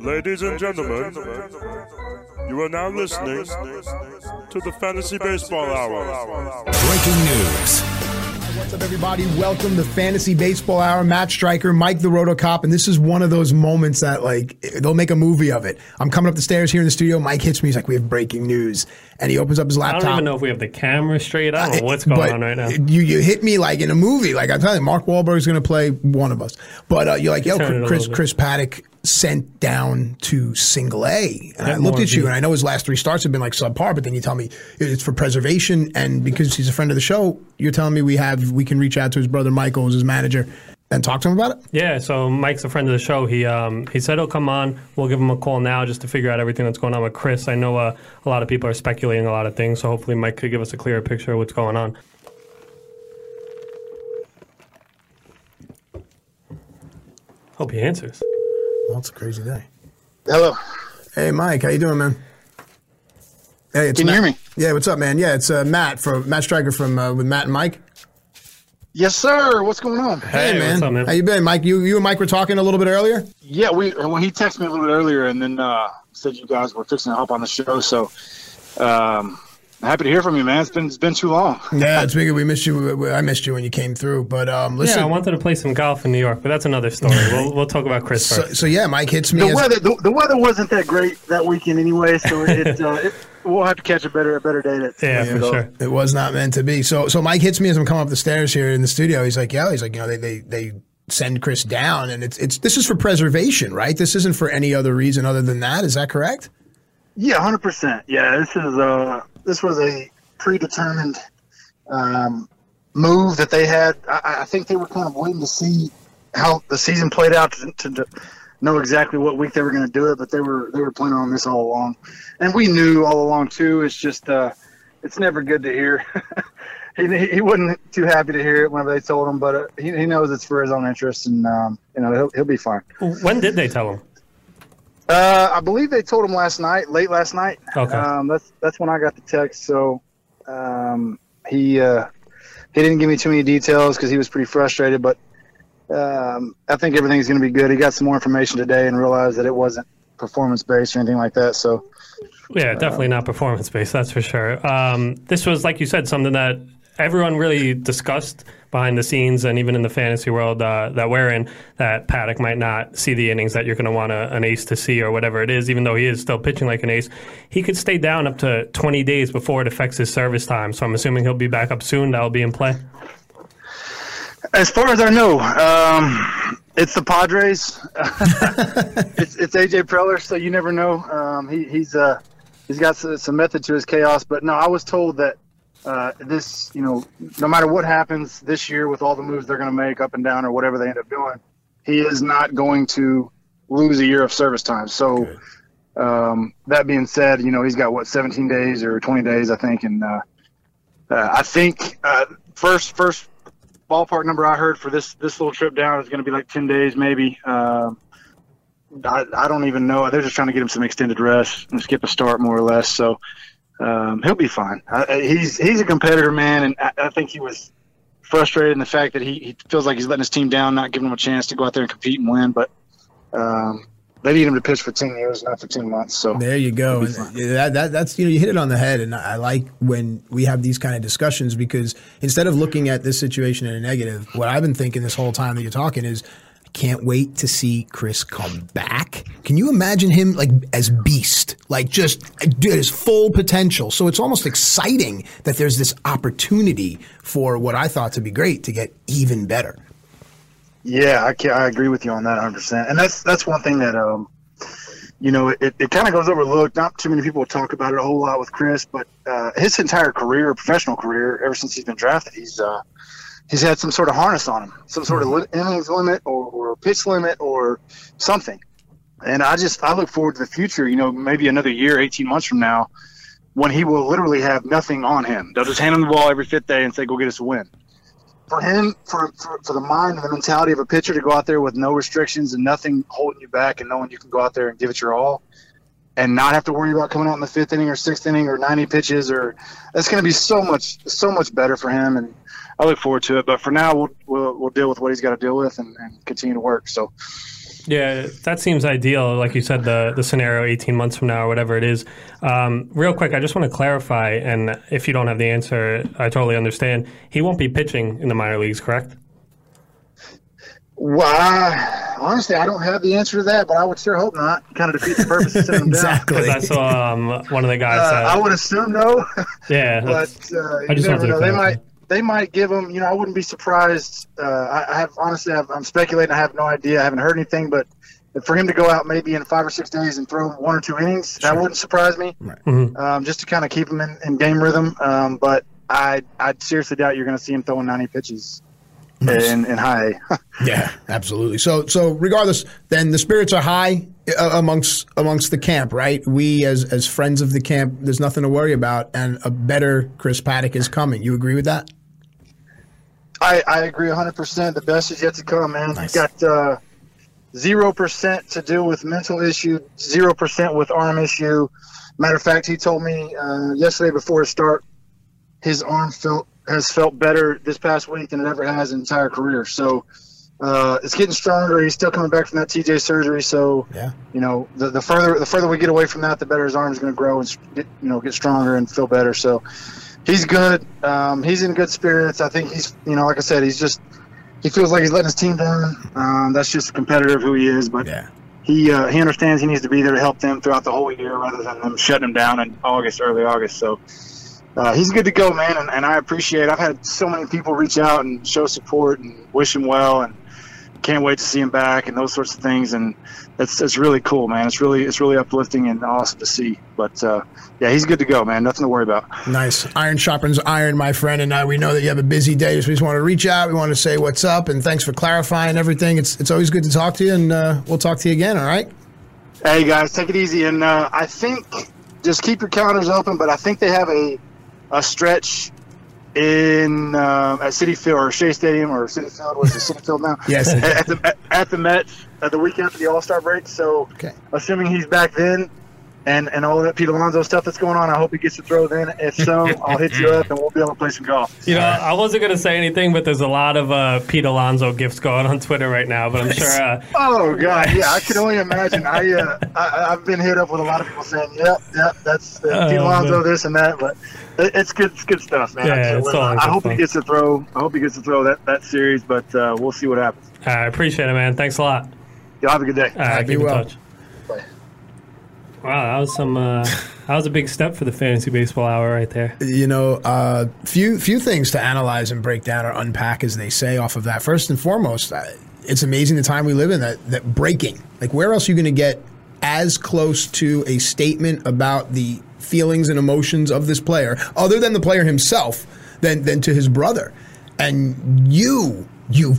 Ladies and gentlemen, you are now listening to the Fantasy Baseball Hour. Breaking news. What's up, everybody? Welcome to Fantasy Baseball Hour. Matt Striker, Mike the Rotocop, and this is one of those moments that like they'll make a movie of it. I'm coming up the stairs here in the studio. Mike hits me. He's like, "We have breaking news," and he opens up his laptop. I don't even know if we have the camera straight. I don't know what's going But on right now. You you hit me like in a movie. Like I'm telling you, Mark Wahlberg's going to play one of us. But uh, you're like, yo, Turn Chris. Chris Paddack sent down to single A, and I looked at you, and I know his last three starts have been like subpar. But then you tell me it's for preservation, and because he's a friend of the show, you're telling me we have we can reach out to his brother Michael, who's his manager, and talk to him about it. Yeah, so Mike's a friend of the show. He um, he said he'll come on. We'll give him a call now just to figure out everything that's going on with Chris. I know uh, a lot of people are speculating a lot of things, so hopefully Mike could give us a clearer picture of what's going on. Hope he answers. Well, it's a crazy day. Hello. Hey, Mike, how you doing, man? Hey, it's Can you Matt. hear me? Yeah, what's up, man? Yeah, it's uh, Matt from Matt Striker from uh, with Matt and Mike. Yes, sir. What's going on? Hey, Hey, man. what's up, man? How you been, Mike? You you and Mike were talking a little bit earlier. Yeah, we well he texted me a little bit earlier and then uh, said you guys were fixing to hop on the show. So um, happy to hear from you, man. It's been it's been too long. Yeah, it's big. We missed you. I missed you when you came through. But um, listen. yeah, I wanted to play some golf in New York, but that's another story. we'll, we'll talk about Chris so, first. so yeah, Mike hits me. The as- weather the, the weather wasn't that great that weekend anyway, so it, uh, it we'll have to catch a better a better day. That yeah, for so- sure. It was not meant to be. So so Mike hits me as I'm coming up the stairs here in the studio. He's like, yeah. He's like, you know, they they they send Chris down, and it's it's this is for preservation, right? This isn't for any other reason other than that. Is that correct? Yeah, hundred percent. Yeah, this is uh this was a predetermined um, move that they had. I, I think they were kind of waiting to see how the season played out to, to, to know exactly what week they were going to do it, but they were they were planning on this all along, and we knew all along too. It's just uh, it's never good to hear. he, he wasn't too happy to hear it whenever they told him, but uh, he, he knows it's for his own interest, and um, you know he'll, he'll be fine. When did they tell him? Uh, I believe they told him last night, late last night. Okay. Um, that's that's when I got the text. So um, he uh, he didn't give me too many details because he was pretty frustrated. But um, I think everything's going to be good. He got some more information today and realized that it wasn't performance based or anything like that. So Yeah, definitely not performance based, that's for sure. Um, this was, like you said, something that everyone really discussed behind the scenes and even in the fantasy world uh, that we're in, that Paddack might not see the innings that you're going to want a, an ace to see or whatever it is, even though he is still pitching like an ace. He could stay down up to 20 days before it affects his service time. So I'm assuming he'll be back up soon. That'll be in play. as far as I know, um, it's the Padres. it's, it's AJ Preller, so you never know. Um, he, he's uh, he's got some, some method to his chaos. But no, I was told that uh, this, you know, no matter what happens this year with all the moves they're going to make up and down or whatever they end up doing, he is not going to lose a year of service time. So. Um, that being said, you know he's got what 17 days or 20 days, I think, and uh, uh, I think uh, first first ballpark number I heard for this this little trip down is going to be like 10 days, maybe. Um, I, I don't even know. They're just trying to get him some extended rest and skip a start, more or less. So um, he'll be fine. I, he's he's a competitor, man, and I, I think he was frustrated in the fact that he, he feels like he's letting his team down, not giving them a chance to go out there and compete and win. But um, they need him to pitch for 10 years, not for 10 months. So There you go. That, that, that's you know you hit it on the head, and I like when we have these kind of discussions because instead of looking at this situation in a negative, what I've been thinking this whole time that you're talking is, can't wait to see Chris come back. Can you imagine him like as beast, like just at his full potential? So it's almost exciting that there's this opportunity for what I thought to be great to get even better. Yeah, I, I agree with you on that 100. percent And that's that's one thing that um, you know, it, it kind of goes overlooked. Not too many people talk about it a whole lot with Chris, but uh, his entire career, professional career, ever since he's been drafted, he's uh, he's had some sort of harness on him, some sort of hmm. li- innings limit or, or pitch limit or something. and I just I look forward to the future. You know, maybe another year, eighteen months from now, when he will literally have nothing on him. They'll just hand him the ball every fifth day and say, "Go get us a win." For him, for, for for the mind and the mentality of a pitcher to go out there with no restrictions and nothing holding you back, and knowing you can go out there and give it your all, and not have to worry about coming out in the fifth inning or sixth inning or ninety pitches, or that's going to be so much so much better for him. And I look forward to it. But for now, we'll we'll, we'll deal with what he's got to deal with and, and continue to work. So. Yeah, that seems ideal. Like you said, the the scenario 18 months from now or whatever it is. Um, real quick, I just want to clarify, and if you don't have the answer, I totally understand. He won't be pitching in the minor leagues, correct? Well, I, honestly, I don't have the answer to that, but I would sure hope not. Kind of defeats the purpose of sending him exactly. Because I saw um, one of the guys. Uh, that, I would assume no, yeah, but uh, I you just never to know. They clarify. might they might give him. You know, I wouldn't be surprised. Uh, I, I have honestly, I've, I'm speculating. I have no idea. I haven't heard anything, but for him to go out maybe in five or six days and throw one or two innings, that wouldn't surprise me. Mhm. Um, just to kind of keep him in, in game rhythm. Um, but I I seriously doubt you're going to see him throwing 90 pitches in, in high Yeah, absolutely. So, so regardless, then the spirits are high uh, amongst amongst the camp, right? We as as friends of the camp, there's nothing to worry about, and a better Chris Paddack is coming. You agree with that? I, I agree 100%. The best is yet to come, man. Nice. He's got uh, 0% to do with mental issue, 0% with arm issue. Matter of fact, he told me uh, yesterday before his start, his arm felt has felt better this past week than it ever has in his entire career. So uh, it's getting stronger. He's still coming back from that TJ surgery. So Yeah. you know, the, the further the further we get away from that, the better his arm is going to grow and get, you know get stronger and feel better. So he's good. Um, he's in good spirits. I think he's you know like I said, he's just he feels like he's letting his team down. Um, that's just a competitor of who he is. But Yeah. he uh, he understands he needs to be there to help them throughout the whole year rather than them shutting him down in August, early August. So. Uh, he's good to go, man, and, and I appreciate. It. I've had so many people reach out and show support and wish him well, and can't wait to see him back and those sorts of things. And it's it's really cool, man. It's really it's really uplifting and awesome to see. But uh, yeah, he's good to go, man. Nothing to worry about. Nice. Iron sharpens iron, my friend, and uh, we know that you have a busy day, so we just want to reach out. We want to say what's up, and thanks for clarifying everything. It's it's always good to talk to you, and uh, we'll talk to you again. All right. Hey guys, take it easy, and uh, I think just keep your calendars open. But I think they have a a stretch in uh, at Citi Field or Shea Stadium or Citi Field. What's it, Citi Field now? Yes. at, at the at, at the Mets at the week after the All Star break. So, Okay. assuming he's back then. And, and all that Pete Alonso stuff that's going on, I hope he gets to throw then. If so, I'll hit you up and we'll be able to play some golf. You know, I wasn't going to say anything, but there's a lot of uh, Pete Alonso gifts going on Twitter right now. But I'm sure. Uh, Oh God, yeah, I can only imagine. I, uh, I I've been hit up with a lot of people saying, "Yep, yep, that's uh, Oh, Pete Alonso, man. this and that." But it, it's good, it's good stuff, man. Yeah, it's all in I hope fun. he gets to throw. I hope he gets to throw that that series, but uh, we'll see what happens. I appreciate it, man. Thanks a lot. Y'all have a good day. All right, be keep in well. touch. Bye. Wow, that was some. Uh, that was a big step for the fantasy baseball hour right there. you know, uh, few few things to analyze and break down or unpack, as they say, off of that. First and foremost, uh, it's amazing the time we live in that that breaking. Like, where else are you going to get as close to a statement about the feelings and emotions of this player, other than the player himself, than than to his brother? And you, you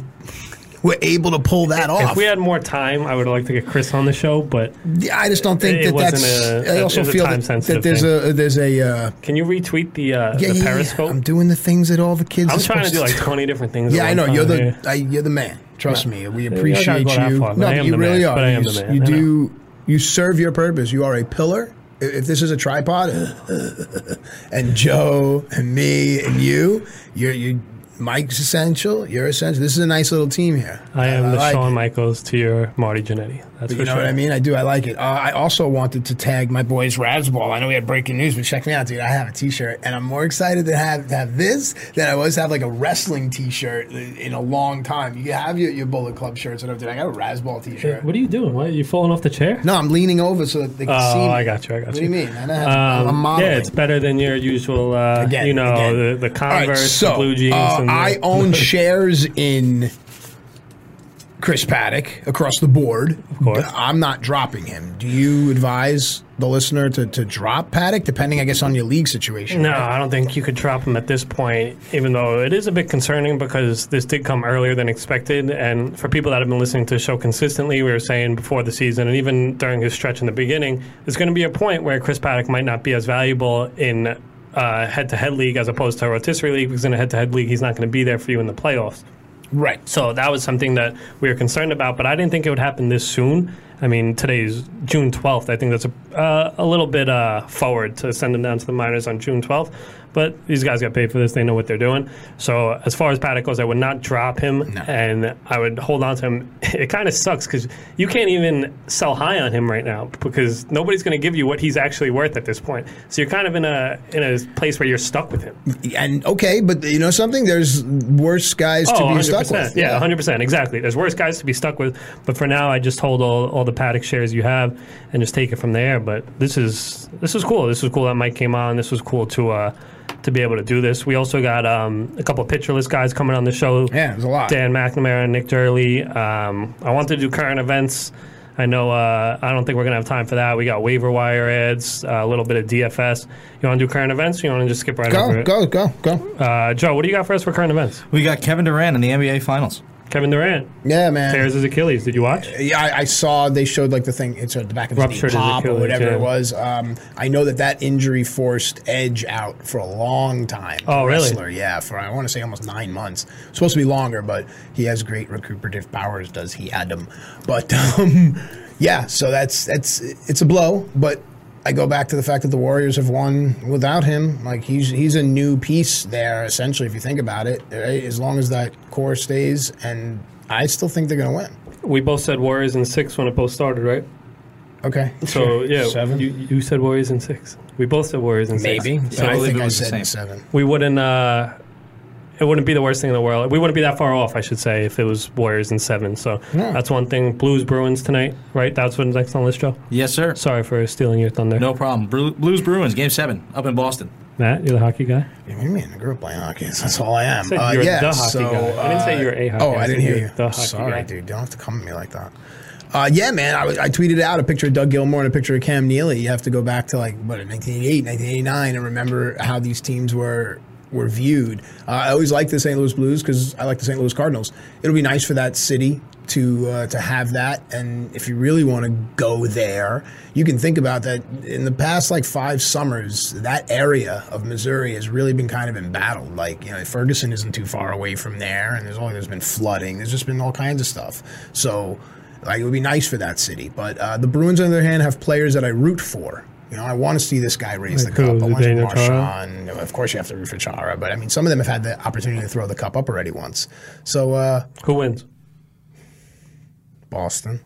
were able to pull that off. If we had more time, I would like to get Chris on the show. But Yeah, I just don't think that that's. a- I also it was a feel that, that there's thing. a there's a. Uh, can you retweet the uh, yeah, the yeah, yeah. Periscope? I'm doing the things that all the kids. I'm are trying to do like 20 different things. Yeah, I know you're the I, you're the man. Trust me, we appreciate you. far, no, I but am you really man, are. but I am you man, you do. You serve your purpose. You are a pillar. If this is a tripod, and Joe and me and you, you're you. Mike's essential. You're essential. This is a nice little team here. I am the like Shawn it. Michaels to your Marty Jannetty. That's You know sure. what I mean? I do. I like it. Uh, I also wanted to tag my boys Razzball. I know we had breaking news, but check me out, dude. I have a T-shirt, and I'm more excited to have to have this than I was to have like a wrestling T-shirt in a long time. You have your, your Bullet Club shirts, and everything. I got a Razzball T-shirt. What are you doing? What, you falling off the chair? No, I'm leaning over so that they can see Oh. I got you. I got What you. What do you mean? I don't have, Um, I'm modeling. yeah, it's better than your usual. Uh, Again, you know, again. the, the All right, Converse, so, the blue jeans. uh, and the, I own shares in Chris Paddack across the board. Of course. I'm not dropping him. Do you advise the listener to, to drop Paddack, depending, I guess, on your league situation? No, I don't think you could drop him at this point, even though it is a bit concerning because this did come earlier than expected. And for people that have been listening to the show consistently, we were saying before the season and even during his stretch in the beginning, there's going to be a point where Chris Paddack might not be as valuable in uh, head-to-head league as opposed to a rotisserie league because in a head-to-head league he's not going to be there for you in the playoffs. Right. So that was something that we were concerned about, but I didn't think it would happen this soon. I mean, today's June 12th. I think that's a, uh, a little bit uh, forward to send them down to the minors on June 12th. But these guys got paid for this. They know what they're doing. So as far as Paddack goes, I would not drop him, and I would hold on to him. It kind of sucks because you can't even sell high on him right now because nobody's going to give you what he's actually worth at this point. So you're kind of in a in a place where you're stuck with him. And okay, but you know something? There's worse guys to Oh, be stuck 100%. with. Yeah, hundred percent. Exactly. There's worse guys to be stuck with, but for now, I just hold all, all the Paddack shares you have and just take it from there. But this is this is cool. This was cool that Mike came on. This was cool to uh, to be able to do this. We also got um, a couple of pitcherless guys coming on the show. Yeah, there's a lot. Dan McNamara and Nick Durley. Um, I want to do current events. I know. Uh, I don't think we're gonna have time for that. We got waiver wire ads, uh, a little bit of DFS. You want to do current events? Or you want to just skip right over Go, it? go, go, go. Uh, Joe, what do you got for us for current events? We got Kevin Durant in the NBA Finals. Kevin Durant Yeah, man. tears his Achilles. Did you watch? Yeah, I, I saw they showed like the thing. It's at the back of his knee Ruptured his pop or whatever yeah. it was. Um, I know that that injury forced Edge out for a long time. Oh, really? Yeah, for I want to say almost nine months. Supposed to be longer, but he has great recuperative powers. Does he, Adam? But um, yeah, so that's that's it's a blow, but. I go back to the fact that the Warriors have won without him. Like he's he's a new piece there, essentially, if you think about it. Right? As long as that core stays, and I still think they're going to win. We both said Warriors in six when it both started, right? Okay. So sure. yeah, seven. You, you said Warriors in six. We both said Warriors in Maybe. six. So I, believe think it I was the said in same. seven. We wouldn't. Uh, it wouldn't be the worst thing in the world. We wouldn't be that far off, I should say, if it was Warriors in seven. So Yeah. that's one thing. Blues Bruins tonight, right? That's what's next on the list, Joe. Yes, sir. Sorry for stealing your thunder. No problem. Bru- Blues Bruins, Game 7, up in Boston. Matt, you're the hockey guy. What do you mean? I grew up playing hockey. That's all I am. said Uh, you're yeah, the hockey so, guy. I didn't say uh, you were a hockey Oh, guy. I I didn't said hear you're the Sorry, guy. dude. Don't have to come at me like that. Uh, yeah, man. I, I tweeted out a picture of Doug Gilmour and a picture of Cam Neely. You have to go back to like what 1988, 1989, and remember how these teams were were viewed. Uh, I always like the St. Louis Blues because I like the St. Louis Cardinals. It'll be nice for that city to uh, to have that, and if you really want to go there, you can think about that. In the past like five summers, that area of Missouri has really been kind of embattled. Like you know, Ferguson isn't too far away from there, and there's only there's been flooding. There's just been all kinds of stuff. So. Like it would be nice for that city, but uh, the Bruins, on the other hand, have players that I root for. You know, I want to see this guy raise Like the cup. who? I want to see Zdeno Chara? Of course, you have to root for Chara, but I mean, some of them have had the opportunity to throw the cup up already once. So, uh, Who wins? Boston.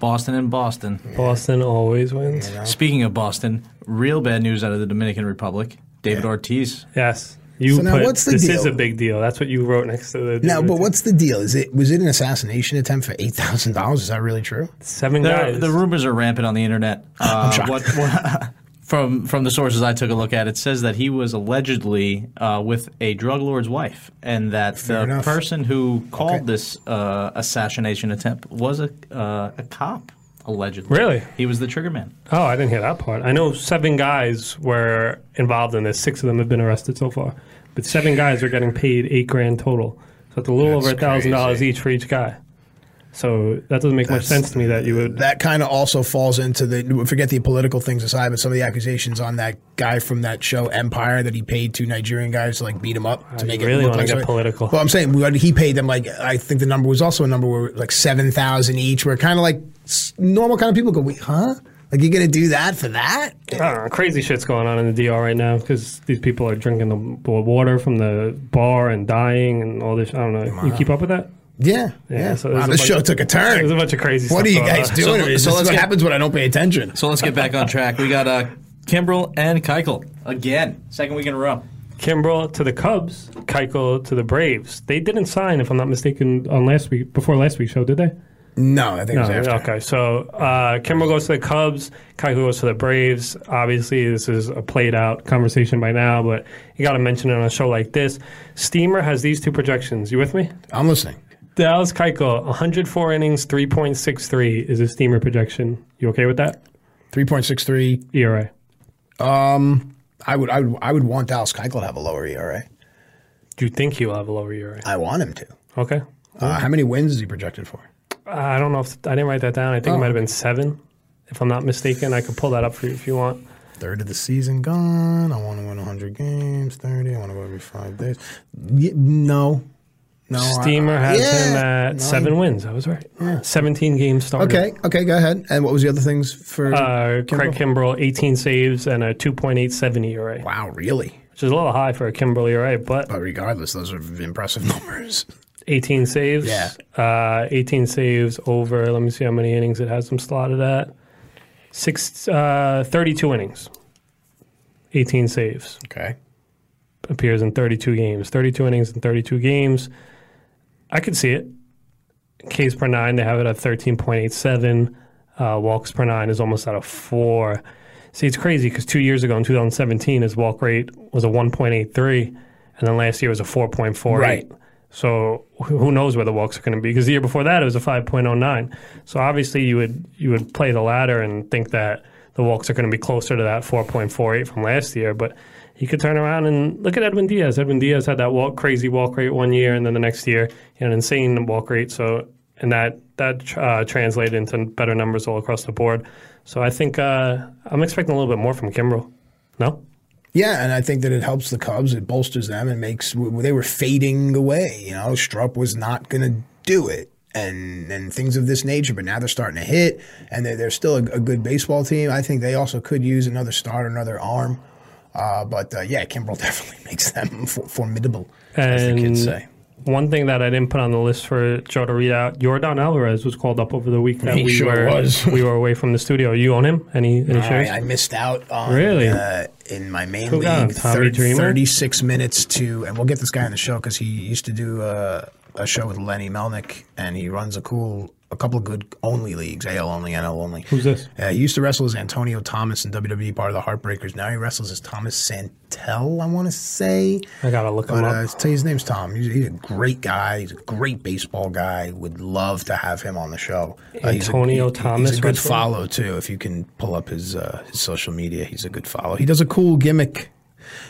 Boston and Boston. Boston always wins. Speaking of Boston, real bad news out of the Dominican Republic. David Ortiz. Yes. You So now put, what's the this deal? is a big deal. That's what you wrote next to the. Now, the- but what's the deal? Is it was it an assassination attempt for eight thousand dollars? Is that really true? seven The, guys? the rumors are rampant on the internet. Uh, shocked. what, what, from from the sources I took a look at, it says that he was allegedly uh, with a drug lord's wife, and that Fair the enough. person who called Okay. this uh, assassination attempt was a uh, a cop. Allegedly, Really? he was the trigger man. Oh, I didn't hear that part. I know seven guys were involved in this. Six of them have been arrested so far, but seven guys are getting paid eight grand total. So it's a little That's over a thousand dollars each for each guy. So that doesn't make much sense to me that you would. That kind of also falls into the forget the political things aside, but some of the accusations on that guy from that show Empire that he paid two Nigerian guys to like beat him up to you make really it look like get political. Well, I'm saying he paid them like I think the number was also a number where like seven thousand each, where kind of like normal kind of people go, wait, huh? Like you're gonna do that for that? I know, crazy shit's going on in the DR right now because these people are drinking the the water from the bar and dying and all this. I don't know. You keep up with that? Yeah, yeah. so wow, this show of- took a turn. There's a bunch of crazy What stuff are you guys on. doing? So- to this so is what happens when I don't pay attention. So let's get back on track. We got uh, Kimbrel and Keuchel again, second week in a row. Kimbrel to the Cubs, Keuchel to the Braves. They didn't sign, if I'm not mistaken, on last week before last week's show, did they? No, I think it was No, after. okay. So uh, Kimbrel goes to the Cubs, Keuchel goes to the Braves. Obviously, this is a played out conversation by now, but you got to mention it on a show like this. Steamer has these two projections. You with me? I'm listening. Dallas Keuchel, 104 innings, 3.63 is his steamer projection. You okay with that? Three point six three. ERA. Um, I would, I would, I would want Dallas Keuchel to have a lower ERA. Do you think he'll have a lower ERA? I want him to. Okay. Uh, how many wins is he projected for? I don't know if I didn't write that down. I think Oh. it might have been seven, if I'm not mistaken. I could pull that up for you if you want. Third of the season gone. I want to win 100 games, 30. I want to go every five days. Y- no. No. I- Steamer has yeah, him at no, seven wins. I was right. 17 games started. Okay. Okay. Go ahead. And what was the other things for Uh, Craig Kimbrel? Kimbrell, 18 saves and a 2.87 ERA, Wow, really? which is a little high for a Kimbrel ERA, but But regardless, those are impressive numbers. 18 saves. Yeah. Uh, 18 saves over, let me see how many innings it has them slotted at. Six, uh, 32 innings. 18 saves. Okay. Appears in 32 games. 32 innings in 32 games. I could see it. Ks per nine, they have it at 13.87. Uh, walks per nine is almost at a four. See, it's crazy because two years ago in 2017, his walk rate was a 1.83, and then last year was a 4.48. Right. So who who knows where the walks are going to be? Because the year before that it was a 5.09. So obviously you would you would play the ladder and think that the walks are going to be closer to that 4.48 from last year. But he could turn around and look at Edwin Diaz. Edwin Diaz had that walk crazy walk rate one year, and then the next year he had an insane walk rate. So and that that uh, translated into better numbers all across the board. So I think uh, I'm expecting a little bit more from Kimbrel. No. Yeah, and I think that it helps the Cubs. It bolsters them and makes they were fading away. You know, Strop was not going to do it, and and things of this nature. But now they're starting to hit, and they're, they're still a, a good baseball team. I think they also could use another start, another arm. Uh, but uh, yeah, Kimbrel definitely makes them for, formidable, as the kids And say. One thing that I didn't put on the list for Joe to read out, Yordan Alvarez was called up over the week that He we sure were was. we were away from the studio. You own him? Any any shares? I, I missed out on Really? uh, in my main Who got him? league. Tommy thir- Dreamer? Thirty-six minutes to, and we'll get this guy on the show because he used to do uh, a show with Lenny Melnick, and he runs a cool, a couple of good only leagues, AL only, NL only. Who's this? Uh, he used to wrestle as Antonio Thomas in WWE, part of the Heartbreakers. Now he wrestles as Thomas Santel, I want to say. I gotta look him But uh, up. I'll tell you his name's Tom. He's, he's a great guy. He's a great baseball guy. Would love to have him on the show. Uh, he's a- Antonio he- Thomas He's a good wrestler? follow too. If you can pull up his uh, his social media, he's a good follow. He does a cool gimmick.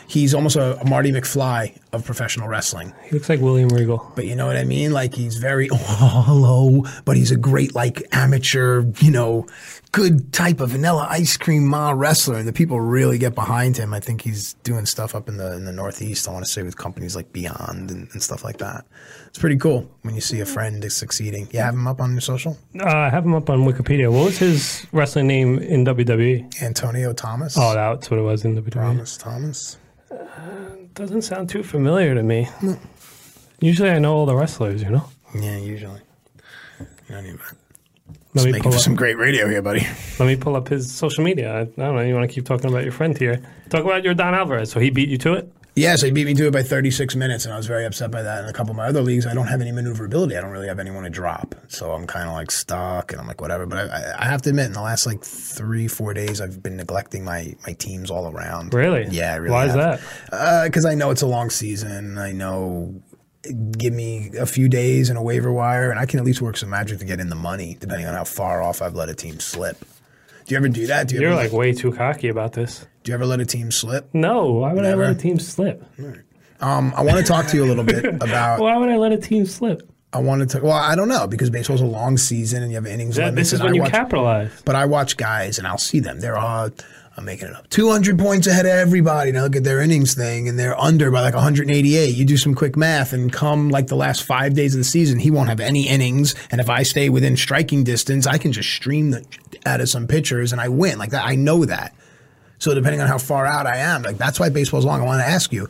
He's almost a, a Marty McFly of professional wrestling. He looks like William Regal. But you know what I mean? Like he's very oh, hello, but he's a great like amateur, you know, good type of vanilla ice cream ma wrestler, and the people really get behind him. I think he's doing stuff up in the in the Northeast. I want to say with companies like Beyond and, and stuff like that. It's pretty cool when you see a friend is succeeding. You have him up on your social, Uh, I have him up on Wikipedia. What was his wrestling name in WWE? Antonio Thomas. Oh, that's what it was in WWE. Thomas Thomas. Doesn't sound too familiar to me. Usually I know all the wrestlers, you know? Yeah, usually. You don't even. Let me, making pull for up, some great radio here, buddy. let me pull up his social media. I, I don't know. You want to keep talking about your friend here? Talk about your Don Alvarez. So he beat you to it? Yeah, so he beat me to it by 36 minutes, and I was very upset by that. In a couple of my other leagues, I don't have any maneuverability. I don't really have anyone to drop. So I'm kind of like stuck, and I'm like, whatever. But I, I- have to admit, in the last like three, four days, I've been neglecting my, my teams all around. Really? Yeah, I really Why is that? Uh, because I know it's a long season. I know give me a few days in a waiver wire, and I can at least work some magic to get in the money, depending on how far off I've let a team slip. Do you ever do that? Do you You're ever like way too cocky about this. do you ever let a team slip? No, why would Never. I let a team slip? Um, I want to talk to you a little bit about. Why would I let a team slip? I wanted to. Well, I don't know because baseball's a long season and you have innings limits. this is and when I you watch, capitalize. But I watch guys and I'll see them. They're all. I'm making it up. 200 points ahead of everybody. Now look at their innings thing and they're under by like 188. You do some quick math and come like the last five days of the season, he won't have any innings. And if I stay within striking distance, I can just stream the, out of some pitchers and I win. Like that, I know that. So depending on how far out I am, like that's why baseball's long. I want to ask you,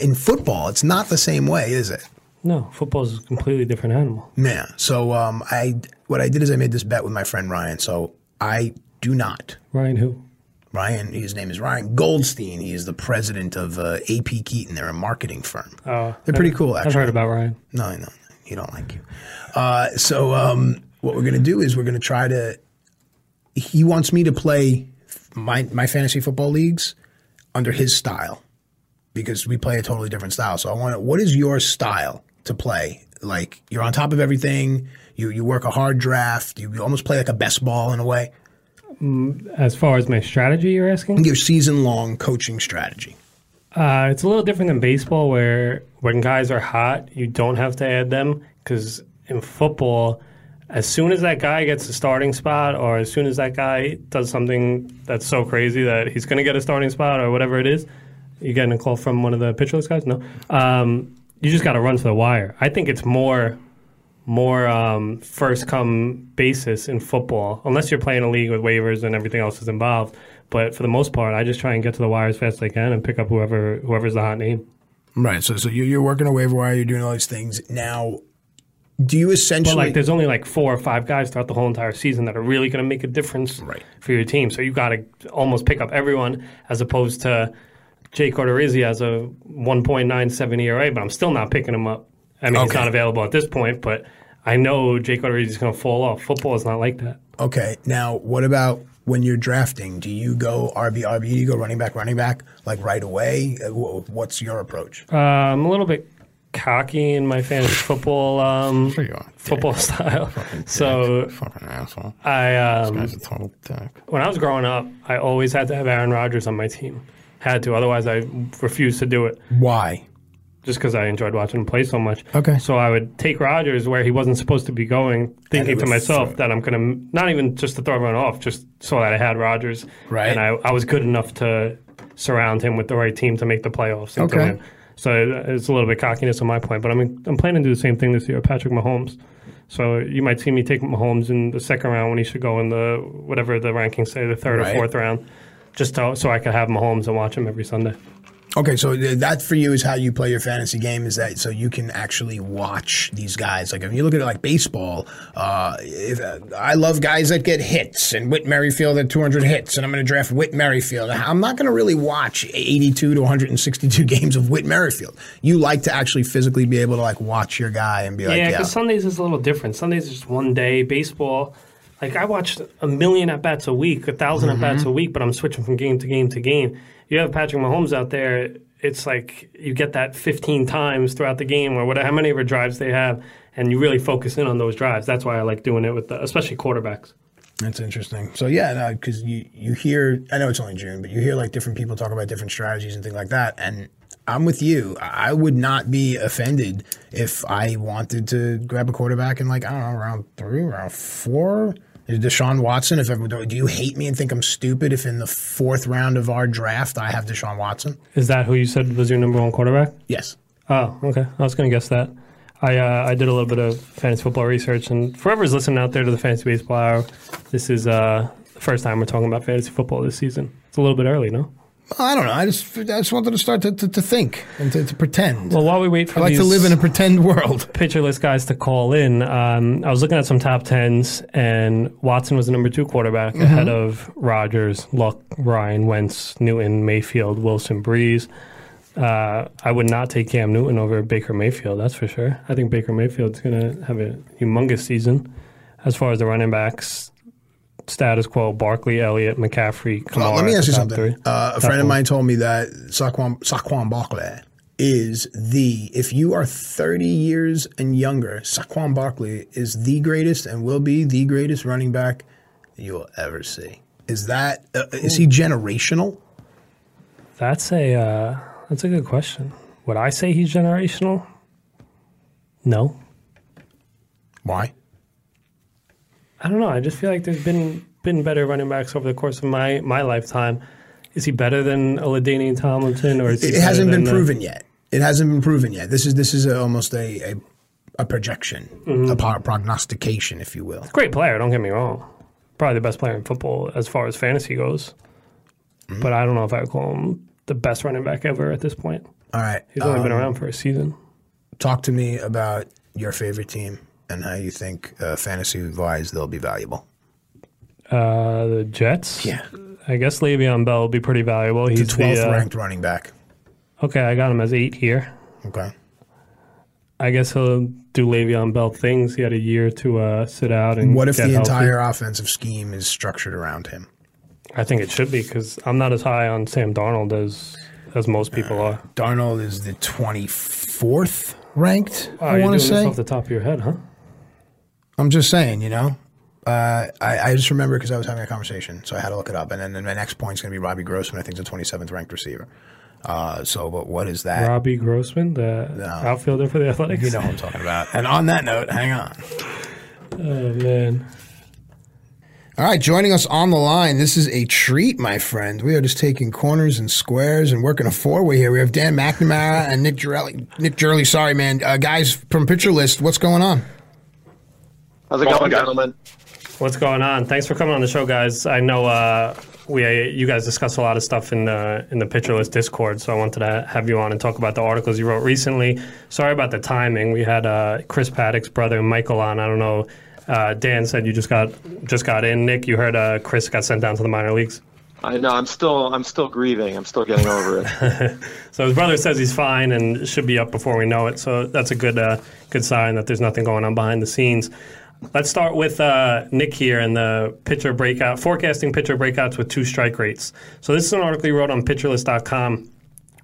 in football, it's not the same way, is it? No, football is a completely different animal. Yeah. So um, I what I did is I made this bet with my friend Ryan. So I do not. Ryan, who? Ryan, his name is Ryan Goldstein. He is the president of uh, AP Keaton. They're a marketing firm. Oh, They're pretty cool, Actually, I've heard about Ryan. No, no, he don't like you. Uh, so um, what we're gonna do is we're gonna try to. He wants me to play my my fantasy football leagues under his style because we play a totally different style. So I want to. What is your style to play like you're on top of everything. You you work a hard draft. You, you almost play like a best ball in a way. As far as my strategy, you're asking? Your season long coaching strategy. Uh, it's a little different than baseball, where when guys are hot, you don't have to add them because in football, as soon as that guy gets a starting spot, or as soon as that guy does something that's so crazy that he's going to get a starting spot, or whatever it is, you getting a call from one of the pitcherless guys? No, um, you just got to run for the wire. I think it's more more um, first come basis in football, unless you're playing a league with waivers and everything else is involved. But for the most part, I just try and get to the wire as fast as I can and pick up whoever whoever's the hot name. Right. So so you- you're working a waiver wire. You're doing all these things now. Do you essentially? But like, there's only like four or five guys throughout the whole entire season that are really going to make a difference Right. for your team. So you got to almost pick up everyone, as opposed to Jake Odorizzi has a 1.97 ERA, but I'm still not picking him up. I mean, he's not available at this point, but I know Jake Odorizzi is going to fall off. Football is not like that. Okay. Now, what about when you're drafting? Do you go RB RB? Do you go running back running back like right away? Uh, What's your approach? Uh, I'm a little bit cocky in my fantasy football um, Sure you are. football style. So Fucking asshole. I um, Guy's a total dick. when I was growing up, I always had to have Aaron Rodgers on my team. Had to, otherwise I refused to do it. Why? Just because I enjoyed watching him play so much. Okay. So I would take Rodgers where he wasn't supposed to be going, thinking to myself that I'm going to not even just to throw everyone off, just so that I had Rodgers. Right. And I, I was good enough to surround him with the right team to make the playoffs and Okay. win. So it's a little bit cockiness on my point, but I'm I'm planning to do the same thing this year, Patrick Mahomes. So you might see me take Mahomes in the second round when he should go in the whatever the rankings say, the third Right. or fourth round, just to, so I could have Mahomes and watch him every Sunday. Okay, so that for you is how you play your fantasy game. Is that so you can actually watch these guys? Like if you look at it like baseball, uh, if, uh, I love guys that get hits, and Whit Merrifield had 200 hits, and I'm going to draft Whit Merrifield. I'm not going to really watch 82 to 162 games of Whit Merrifield. You like to actually physically be able to like watch your guy and be like, yeah, yeah, because Sundays is a little different. Sundays is just one day. Baseball, like I watched a million at bats a week, a 1000 at bats a week, but I'm switching from game to game to game. You have Patrick Mahomes out there. It's like you get that 15 times throughout the game, or whatever, how many ever drives they have, and you really focus in on those drives. That's why I like doing it with, the, especially quarterbacks. That's interesting. So yeah, because you you hear, I know it's only June, but you hear like different people talk about different strategies and things like that. And I'm with you. I would not be offended if I wanted to grab a quarterback in like I don't know round three, round four. Deshaun Watson. If ever, do you hate me and think I'm stupid if in the fourth round of our draft I have Deshaun Watson? Is that who you said was your number one quarterback? Yes. Oh, okay. I was going to guess that. I uh, I did a little bit of fantasy football research, and for whoever's listening out there to the fantasy baseball hour, this is uh, the first time we're talking about fantasy football this season. It's a little bit early, no? I don't know. I just I just wanted to start to, to, to think and to, to pretend. Well, while we wait for I like to live in a pretend world. pitcherless guys to call in, um, I was looking at some top tens, and Watson was the number two quarterback ahead of Rodgers, Luck, Ryan, Wentz, Newton, Mayfield, Wilson, Brees. Uh, I would not take Cam Newton over Baker Mayfield, that's for sure. I think Baker Mayfield's going to have a humongous season. As far as the running backs, status quo: Barkley, Elliott, McCaffrey, Kamara. Well, let me ask you something. Uh, a friend of mine told me that Saquon, Saquon Barkley is the, if you are 30 years and younger, Saquon Barkley is the greatest and will be the greatest running back you'll ever see. Is that, uh, is he generational? That's a uh, that's a good question. Would I say he's generational? No. Why? I don't know. I just feel like there's been been better running backs over the course of my my lifetime. Is he better than a Ladainian Tomlinson, or is he It hasn't been uh, proven yet. It hasn't been proven yet. This is, this is a, almost a, a, a projection, Mm-hmm. a pro- prognostication, if you will. great player? Don't get me wrong. Probably the best player in football as far as fantasy goes. Mm-hmm. But I don't know if I would call him the best running back ever at this point. All right. He's only been um, around for a season. talk to me about your favorite team and how you think uh, fantasy wise they'll be valuable. Uh, the Jets. Yeah. I guess Le'Veon Bell will be pretty valuable. He's 12th the, uh, ranked running back. Okay, I got him as eight here. Okay. I guess he'll do Le'Veon Bell things. He had a year to uh, sit out and What if the healthy. entire offensive scheme is structured around him? I think it should be because I'm not as high on Sam Darnold as as most people are. Darnold is the 24th ranked. Oh, I want to say. off the top of your head, huh? I'm just saying, you know. Uh, I, I just remember because I was having a conversation, so I had to look it up. And then, then my next point is going to be Robbie Grossman. I think a 27th ranked receiver. Uh, so, but what is that? Robbie Grossman, the outfielder for the Athletics. You know what I'm talking about. And on that note, hang on. Oh man. All right, joining us on the line. This is a treat, my friend. We are just taking corners and squares and working a four way here. We have Dan McNamara and Nick Gerli. Nick Gerli, sorry, man. Uh, guys from Pitcher List, what's going on? How's it going, gentlemen? What's going on? Thanks for coming on the show, guys. I know uh, we you guys discuss a lot of stuff in the in the Pitcher List Discord, so I wanted to have you on and talk about the articles you wrote recently. Sorry about the timing. We had uh, Chris Paddack's brother Michael on. I don't know. Uh, Dan said you just got just got in. Nick, you heard uh, Chris got sent down to the minor leagues. I know I'm still I'm still grieving. I'm still getting over it. So his brother says he's fine and should be up before we know it. So that's a good uh, good sign that there's nothing going on behind the scenes. Let's start with uh, Nick here and the pitcher breakout, forecasting pitcher breakouts with two strike rates. So this is an article you wrote on pitcherlist.com.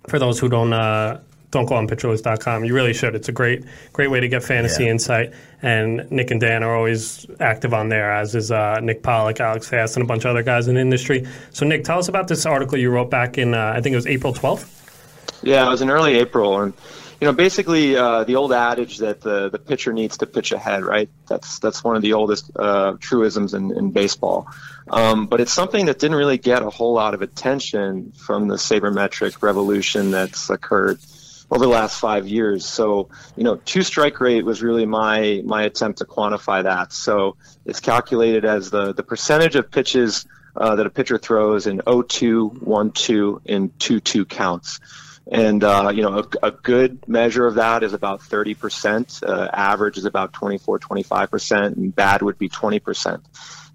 For those who don't uh, don't go on pitcherlist.com, you really should. It's a great great way to get fantasy Yeah. insight. And Nick and Dan are always active on there, as is uh, Nick Pollack, Alex Fast, and a bunch of other guys in the industry. So Nick, tell us about this article you wrote back in uh, I think it was April 12th. yeah, it was in early April, and you know, basically uh, the old adage that the the pitcher needs to pitch ahead, right? That's that's one of the oldest uh, truisms in, in baseball. Um, but it's something that didn't really get a whole lot of attention from the sabermetric revolution that's occurred over the last five years. So, you know, two strike rate was really my my attempt to quantify that. So it's calculated as the the percentage of pitches uh, that a pitcher throws in 0-2, 1-2, and 2-2 counts. And uh, you know, a, a good measure of that is about 30%. Uh, average is about 24, 25%, and bad would be 20%.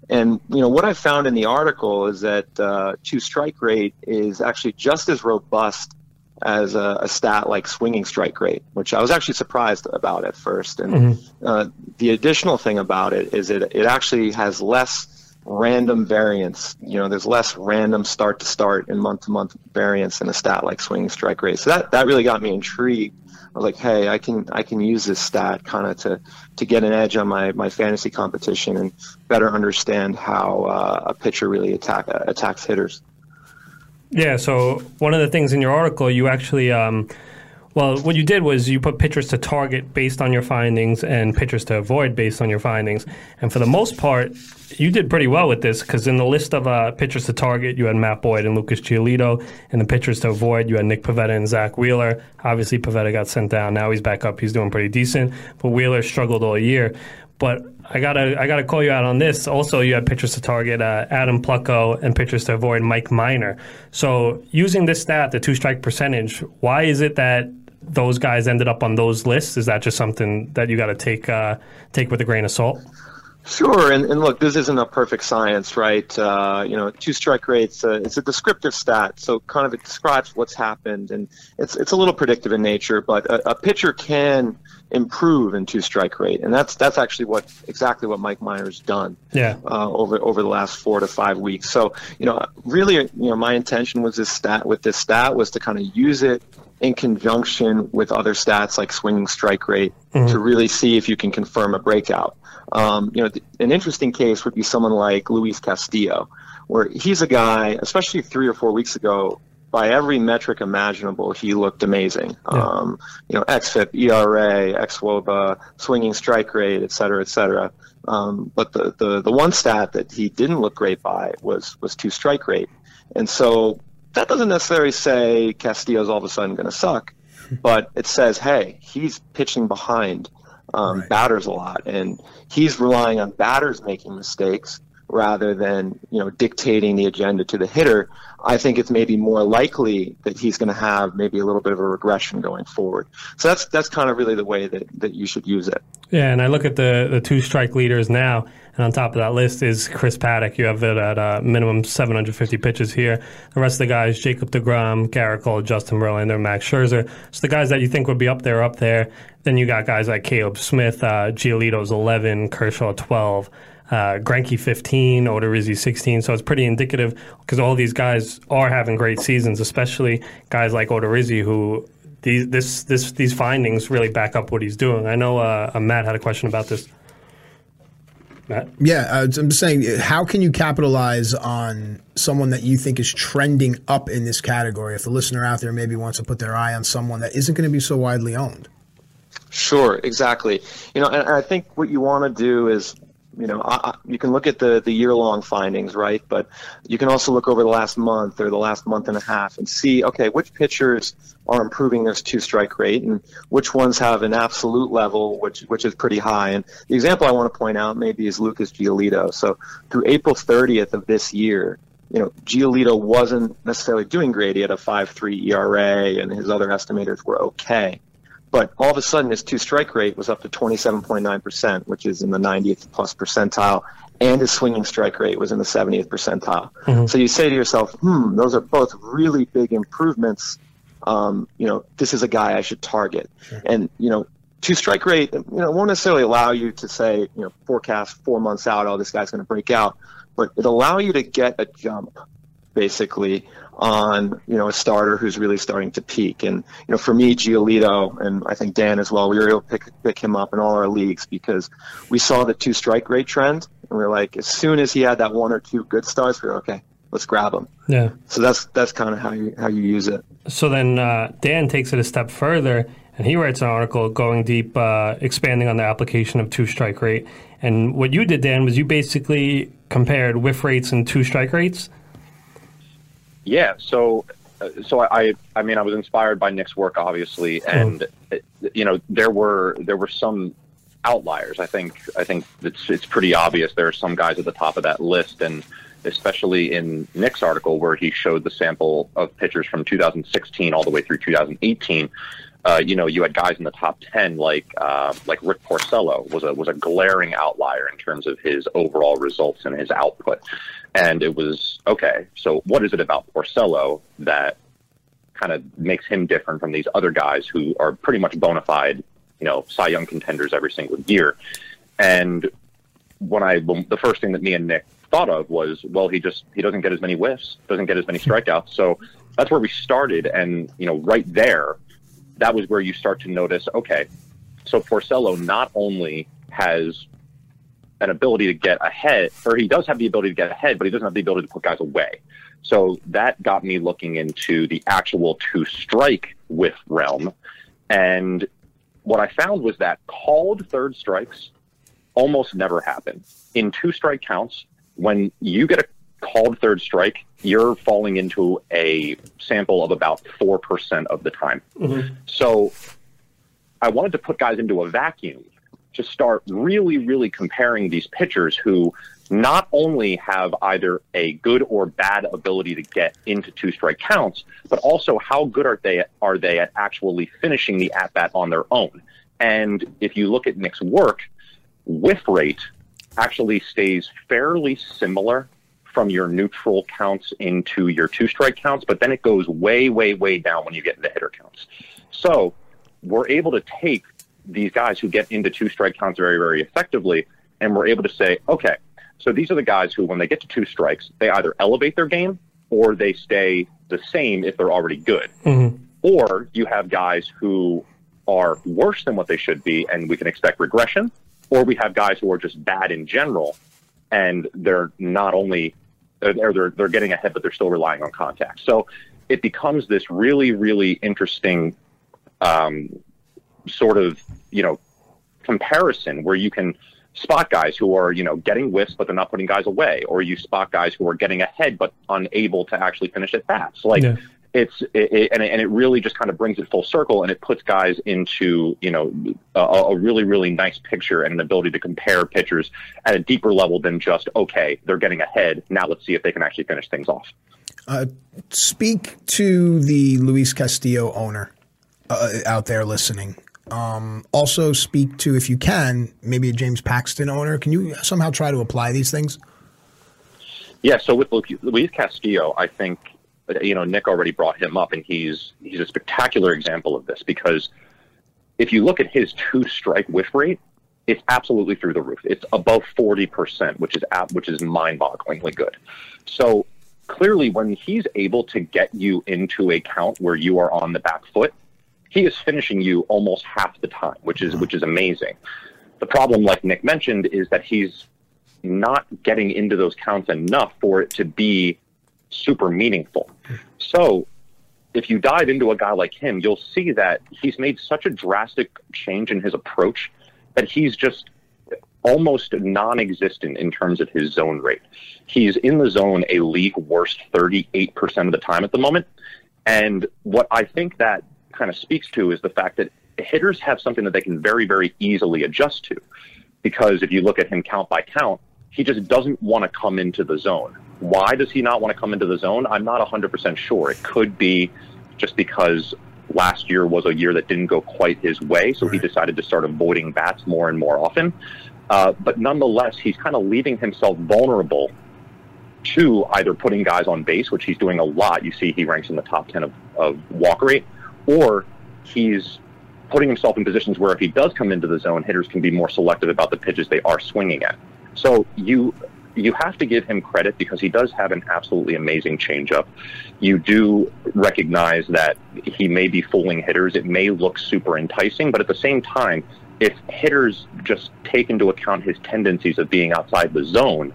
And you know what I found in the article is that uh, two strike rate is actually just as robust as a, a stat like swinging strike rate, which I was actually surprised about at first. And uh, the additional thing about it is it it actually has less random variance. You know, there's less random start to start and month to month variance in a stat like swinging strike rate. So that that really got me intrigued. I was like, hey, I can I can use this stat kind of to to get an edge on my my fantasy competition and better understand how uh, a pitcher really attack attacks hitters. Yeah. So one of the things in your article, you actually, um, well, what you did was you put pitchers to target based on your findings and pitchers to avoid based on your findings. And for the most part, you did pretty well with this because in the list of uh, pitchers to target, you had Matt Boyd and Lucas Giolito. And the pitchers to avoid, you had Nick Pivetta and Zack Wheeler. Obviously, Pivetta got sent down. Now he's back up. He's doing pretty decent. But Wheeler struggled all year. But I gotta I gotta call you out on this. Also, you had pitchers to target uh, Adam Plutko and pitchers to avoid Mike Minor. So using this stat, the two strike percentage, why is it that those guys ended up on those lists? Is that just something that you got to take uh, take with a grain of salt? Sure, and, and look, this isn't a perfect science, right? Uh, you know, two strike rates, uh, it's a descriptive stat, so kind of it describes what's happened, and it's it's a little predictive in nature, but a, a pitcher can improve in two strike rate, and that's that's actually what exactly what Mike Minor's done Yeah. uh, over over the last four to five weeks. So, you know, really, you know, my intention was this stat with this stat was to kind of use it in conjunction with other stats like swinging strike rate to really see if you can confirm a breakout. Um, you know, th- an interesting case would be someone like Luis Castillo, where he's a guy, especially three or four weeks ago, by every metric imaginable, he looked amazing. Um, you know, XFIP, ERA, XWOBA, swinging strike rate, et cetera, et cetera. Um, but the, the, the one stat that he didn't look great by was, was two strike rate. And so that doesn't necessarily say Castillo's all of a sudden going to suck, but it says, hey, he's pitching behind um, batters a lot, and he's relying on batters making mistakes rather than you know dictating the agenda to the hitter. I think it's maybe more likely that he's going to have maybe a little bit of a regression going forward. So that's that's kind of really the way that, that you should use it. Yeah, and I look at the the two strike leaders now, and on top of that list is Chris Paddack. You have it at uh, minimum 750 pitches here. The rest of the guys, Jacob DeGrom, Gerrit Cole, Justin Verlander, Max Scherzer. So the guys that you think would be up there, up there. Then you got guys like Caleb Smith, uh, Giolito's 11, Kershaw 12. Uh, Greinke 15, Odorizzi 16. So it's pretty indicative because all these guys are having great seasons, especially guys like Odorizzi who these this this these findings really back up what he's doing. I know uh, Matt had a question about this. Matt? Yeah, uh, I'm just saying, how can you capitalize on someone that you think is trending up in this category? If the listener out there maybe wants to put their eye on someone that isn't going to be so widely owned. Sure, exactly. You know, and I think what you want to do is you know, I, you can look at the, the year long findings, right? But you can also look over the last month or the last month and a half and see, okay, which pitchers are improving their two strike rate and which ones have an absolute level, which, which is pretty high. And the example I want to point out maybe is Lucas Giolito. So through April 30th of this year, you know, Giolito wasn't necessarily doing great. He had a 5.3 ERA and his other estimators were okay. But all of a sudden, his two strike rate was up to 27.9%, which is in the 90th plus percentile, and his swinging strike rate was in the 70th percentile. Mm-hmm. So you say to yourself, hmm, those are both really big improvements. Um, you know, this is a guy I should target. Sure. And, you know, two strike rate, you know, won't necessarily allow you to say, you know, forecast four months out, oh, this guy's going to break out, but it'll allow you to get a jump basically on you know a starter who's really starting to peak. And you know, for me, Giolito and I think Dan as well, we were able to pick pick him up in all our leagues because we saw the two strike rate trend, and we are like, as soon as he had that one or two good starts, we are okay. Let's grab him. Yeah. So that's that's kind of how you how you use it. So then uh, Dan takes it a step further, and he writes an article going deep, uh, expanding on the application of two strike rate. And what you did, Dan, was you basically compared whiff rates and two strike rates yeah, so uh, so I I mean I was inspired by Nick's work obviously, and uh, you know there were there were some outliers. I think I think it's it's pretty obvious there are some guys at the top of that list, and especially in Nick's article where he showed the sample of pitchers from 2016 all the way through 2018. Uh, you know, you had guys in the top ten like uh, like Rick Porcello was a was a glaring outlier in terms of his overall results and his output. And it was okay. So what is it about Porcello that kind of makes him different from these other guys who are pretty much bona fide, you know, Cy Young contenders every single year? And when I the first thing that me and Nick thought of was, well, he just he doesn't get as many whiffs, doesn't get as many strikeouts. So that's where we started, and you know, right there, that was where you start to notice, okay, so Porcello not only has an ability to get ahead, or he does have the ability to get ahead, but he doesn't have the ability to put guys away. So that got me looking into the actual two strike with realm. And what I found was that called third strikes almost never happen. In two strike counts, when you get a called third strike, you're falling into a sample of about 4% of the time. Mm-hmm. So I wanted to put guys into a vacuum to start really, really comparing these pitchers who not only have either a good or bad ability to get into two strike counts, but also how good are they are they at actually finishing the at bat on their own. And if you look at Nick's work, whiff rate actually stays fairly similar from your neutral counts into your two strike counts, but then it goes way, way, way down when you get into hitter counts. So we're able to take these guys who get into two strike counts very, very effectively. And we're able to say, okay, so these are the guys who, when they get to two strikes, they either elevate their game or they stay the same if they're already good. Mm-hmm. Or you have guys who are worse than what they should be, and we can expect regression. Or we have guys who are just bad in general, and they're not only they're, they're they're getting ahead, but they're still relying on contact. So it becomes this really, really interesting um, sort of you know comparison where you can spot guys who are you know getting whiffs but they're not putting guys away, or you spot guys who are getting ahead but unable to actually finish at bats. Like yeah. it's it, it, and, it, and it really just kind of brings it full circle and it puts guys into you know a, a really really nice picture and an ability to compare pitchers at a deeper level than just okay they're getting ahead now let's see if they can actually finish things off. Uh, speak to the Luis Castillo owner uh, out there listening. Um, also, speak to, if you can, maybe a James Paxton owner. Can you somehow try to apply these things? Yeah. So with Luis Castillo, I think you know Nick already brought him up, and he's he's a spectacular example of this because if you look at his two strike whiff rate, it's absolutely through the roof. It's above forty percent, which is which is mind bogglingly good. So clearly, when he's able to get you into a count where you are on the back foot he is finishing you almost half the time, which is which is amazing. The problem, like Nick mentioned, is that he's not getting into those counts enough for it to be super meaningful. So if you dive into a guy like him, you'll see that he's made such a drastic change in his approach that he's just almost non-existent in terms of his zone rate. He's in the zone a league worst 38% of the time at the moment. And what I think that kind of speaks to is the fact that hitters have something that they can very, very easily adjust to. Because if you look at him count by count, he just doesn't want to come into the zone. Why does he not want to come into the zone? I'm not 100% sure. It could be just because last year was a year that didn't go quite his way, so he decided to start avoiding bats more and more often. Uh, but nonetheless, he's kind of leaving himself vulnerable to either putting guys on base, which he's doing a lot. You see, he ranks in the top 10 of, of walk rate, or he's putting himself in positions where if he does come into the zone, hitters can be more selective about the pitches they are swinging at. So you you have to give him credit because he does have an absolutely amazing changeup. You do recognize that he may be fooling hitters. It may look super enticing, but at the same time, if hitters just take into account his tendencies of being outside the zone,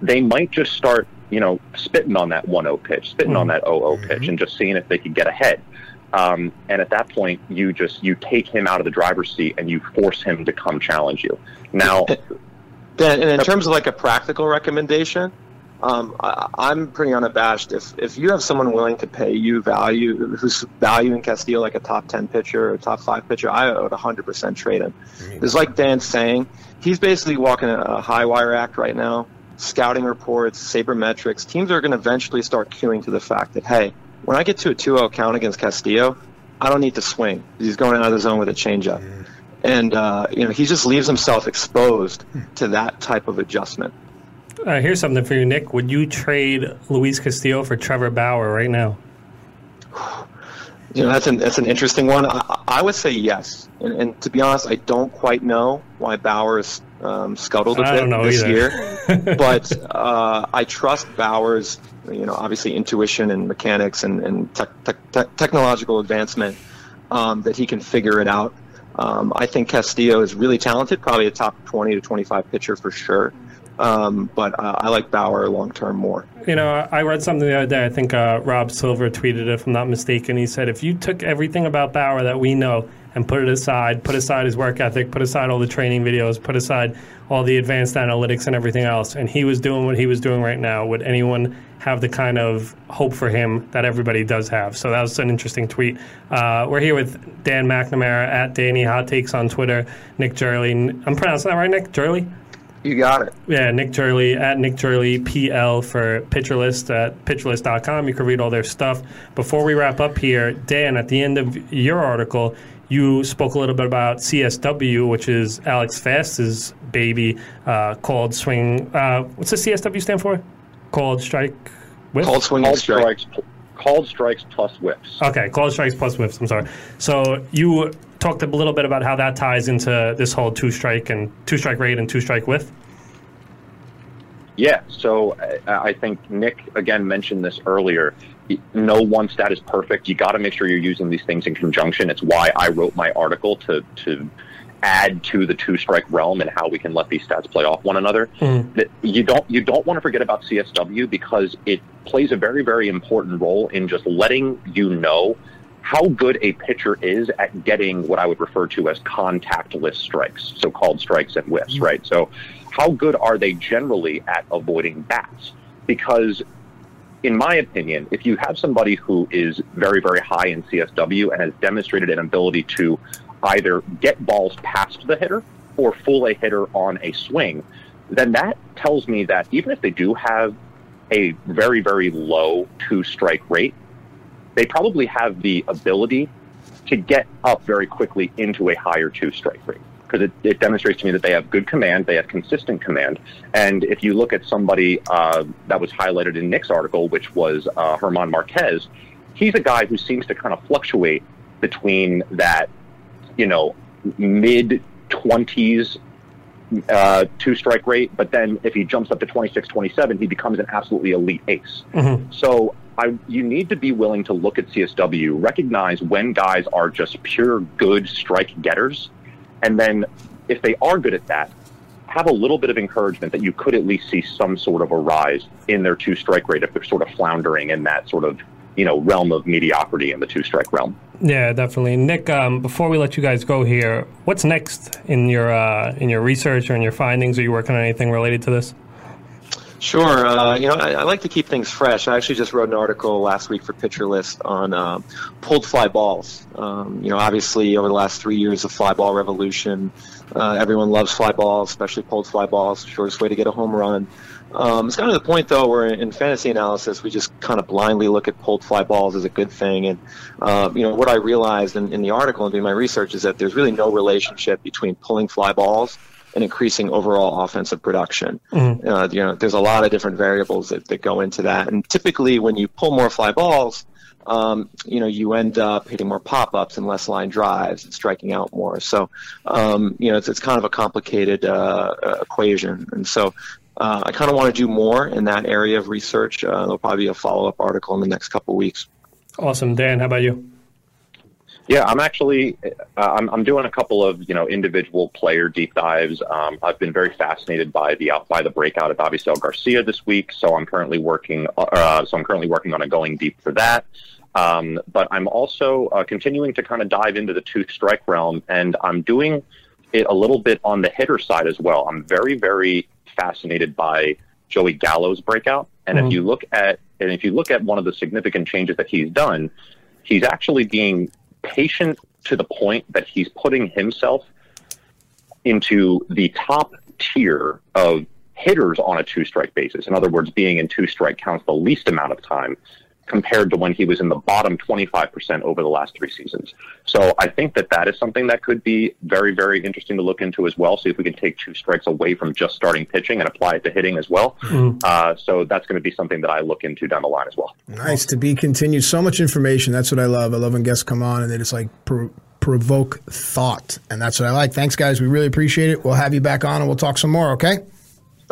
they might just start, you know, spitting on that 1-0 pitch, spitting on mm-hmm. that 0-0 pitch, mm-hmm. and just seeing if they could get ahead. Um, and at that point, you just you take him out of the driver's seat and you force him to come challenge you. Now, Ben, and in terms of like a practical recommendation, um, I, I'm pretty unabashed. If if you have someone willing to pay you value, who's valuing Castillo like a top ten pitcher or a top five pitcher, I would 100% trade him. It's like Dan's saying, he's basically walking a, a high wire act right now. Scouting reports, sabermetrics, teams are going to eventually start queuing to the fact that hey, when I get to a 2-0 count against Castillo, I don't need to swing. He's going out of the zone with a changeup and uh, you know he just leaves himself exposed to that type of adjustment. Uh, here's something for you, Nick. Would you trade Luis Castillo for Trevor Bauer right now? You know that's an that's an interesting one. I, I would say yes, and, and, to be honest, I don't quite know why Bauer's um, scuttled a bit this either. year, but uh, I trust Bauer's you know obviously intuition and mechanics and and te- te- te- technological advancement um, that he can figure it out. Um, I think Castillo is really talented, probably a top 20 to 25 pitcher for sure. Um, but uh, I like Bauer long term more. You know, I read something the other day. I think uh, Rob Silver tweeted it, if I'm not mistaken. He said, if you took everything about Bauer that we know and put it aside, put aside his work ethic, put aside all the training videos, put aside all the advanced analytics and everything else, and he was doing what he was doing right now, would anyone have the kind of hope for him that everybody does have? So that was an interesting tweet. Uh, we're here with Dan McNamara at Danny Hot Takes on Twitter, Nick Gerli. I'm pronouncing that right, Nick? Gerli? You got it. Yeah, Nick Gerli at Nick Gerli PL for Pitcherlist at pitcherlist.com. You can read all their stuff. Before we wrap up here, Dan, at the end of your article, you spoke a little bit about CSW, which is Alex Fast's baby, uh, called Swing. Uh, what's the CSW stand for? Called Strike Whiff? Called Swing called Strike. strikes, called strikes plus whiffs. Okay, called strikes plus whiffs. I'm sorry. So you talked a little bit about how that ties into this whole two strike and two strike rate and two strike width. Yeah, so I, I think Nick again mentioned this earlier. No one stat is perfect. You got to make sure you're using these things in conjunction. It's why I wrote my article to to add to the two strike realm and how we can let these stats play off one another. Mm. That you don't you don't want to forget about CSW because it plays a very very important role in just letting you know how good a pitcher is at getting what I would refer to as contactless strikes, so called strikes and whiffs, mm-hmm. right? So how good are they generally at avoiding bats? Because in my opinion, if you have somebody who is very, very high in CSW and has demonstrated an ability to either get balls past the hitter or fool a hitter on a swing, then that tells me that even if they do have a very, very low two strike rate, they probably have the ability to get up very quickly into a higher two strike rate because it, it demonstrates to me that they have good command, they have consistent command. And if you look at somebody uh, that was highlighted in Nick's article, which was uh, German Marquez, he's a guy who seems to kind of fluctuate between that, you know, mid 20s uh, two strike rate, but then if he jumps up to 26, 27, he becomes an absolutely elite ace. So I you need to be willing to look at CSW, recognize when guys are just pure good strike getters, and then if they are good at that, have a little bit of encouragement that you could at least see some sort of a rise in their two strike rate if they're sort of floundering in that sort of you know realm of mediocrity in the two strike realm. Yeah, definitely. Nick, um, before we let you guys go here, what's next in your uh, in your research or in your findings? Are you working on anything related to this? Sure. Uh, you know, I, I, like to keep things fresh. I actually just wrote an article last week for Pitcher List on uh, pulled fly balls. Um, you know, obviously over the last three years of fly ball revolution, uh, everyone loves fly balls, especially pulled fly balls. Shortest way to get a home run. Um, it's kind of the point though, where in fantasy analysis we just kind of blindly look at pulled fly balls as a good thing. And uh, you know what I realized in, in the article and doing my research is that there's really no relationship between pulling fly balls and increasing overall offensive production. Mm-hmm. Uh, you know, there's a lot of different variables that, that go into that. And typically, when you pull more fly balls, um, you know, you end up hitting more pop-ups and less line drives and striking out more. So, um, you know, it's, it's kind of a complicated uh, uh equation. And so uh, I kind of want to do more in that area of research. Uh, there'll probably be a follow-up article in the next couple weeks. Awesome. Dan, how about you? Yeah, I'm actually uh, I'm, I'm doing a couple of you know individual player deep dives. Um, I've been very fascinated by the by the breakout of Avisail Garcia this week, so I'm currently working uh, so I'm currently working on a going deep for that. Um, but I'm also uh, continuing to kind of dive into the two strike realm, and I'm doing it a little bit on the hitter side as well. I'm very very fascinated by Joey Gallo's breakout, and mm-hmm. if you look at and if you look at one of the significant changes that he's done, he's actually being patient to the point that he's putting himself into the top tier of hitters on a two strike basis. In other words, being in two strike counts the least amount of time compared to when he was in the bottom 25% over the last three seasons. So I think that that is something that could be very, very interesting to look into as well. See if we can take two strikes away from just starting pitching and apply it to hitting as well. Mm-hmm. Uh, so that's going to be something that I look into down the line as well. Nice to be continued. So much information. That's what I love. I love when guests come on and they just like pro- provoke thought. And that's what I like. Thanks, guys. We really appreciate it. We'll have you back on and we'll talk some more, okay?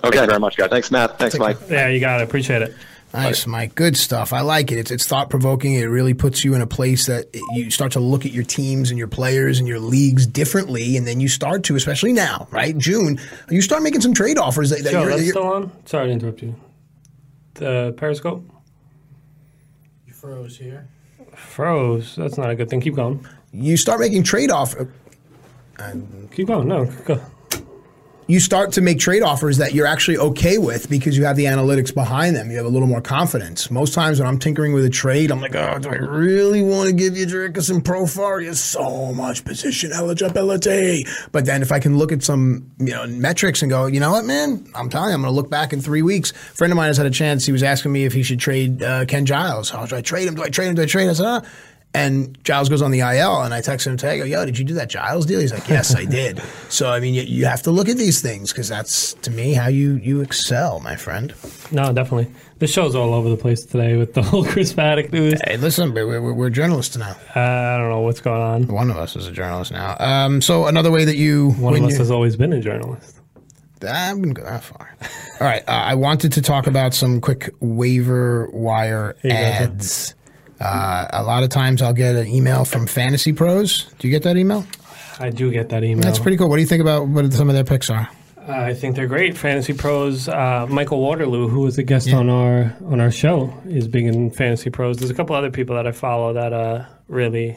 Okay. Thank very much, guys. Thanks, Matt. Thanks, Mike. Yeah, you got it. Appreciate it. Nice, Mike. Good stuff. I like it. It's, it's thought provoking. It really puts you in a place that you start to look at your teams and your players and your leagues differently, and then you start to, especially now, right? June, you start making some trade offers. That, that Joe, you're, that's you're, still on. Sorry to interrupt you. The Periscope. You froze here. Froze. That's not a good thing. Keep going. You start making trade offers. Keep going. No, go you start to make trade offers that you're actually okay with because you have the analytics behind them. You have a little more confidence. Most times when I'm tinkering with a trade, I'm like, oh, do I really want to give you Jurickson Profar? He has so much position eligibility. But then if I can look at some you know metrics and go, you know what, man, I'm telling you, I'm going to look back in three weeks. A friend of mine has had a chance. He was asking me if he should trade uh, Ken Giles. How do I trade him? Do I trade him? Do I trade him? I said, ah. And Giles goes on the IL, and I text him today. I go, "Yo, did you do that Giles deal?" He's like, "Yes, I did." So I mean, you, you have to look at these things because that's to me how you you excel, my friend. No, definitely. The show's all over the place today with the whole Chris Paddack news. Hey, listen, we're, we're, we're journalists now. Uh, I don't know what's going on. One of us is a journalist now. Um, so another way that you one of us has always been a journalist. I wouldn't go that far. All right, uh, I wanted to talk about some quick waiver wire ads. Uh, a lot of times I'll get an email from Fantasy Pros. Do you get that email? I do get that email. That's pretty cool. What do you think about what some of their picks are? Uh, I think they're great. Fantasy Pros. Uh, Michael Waterloo, who was a guest yeah. on our on our show, is big in Fantasy Pros. There's a couple other people that I follow that uh, really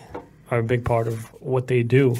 are a big part of what they do.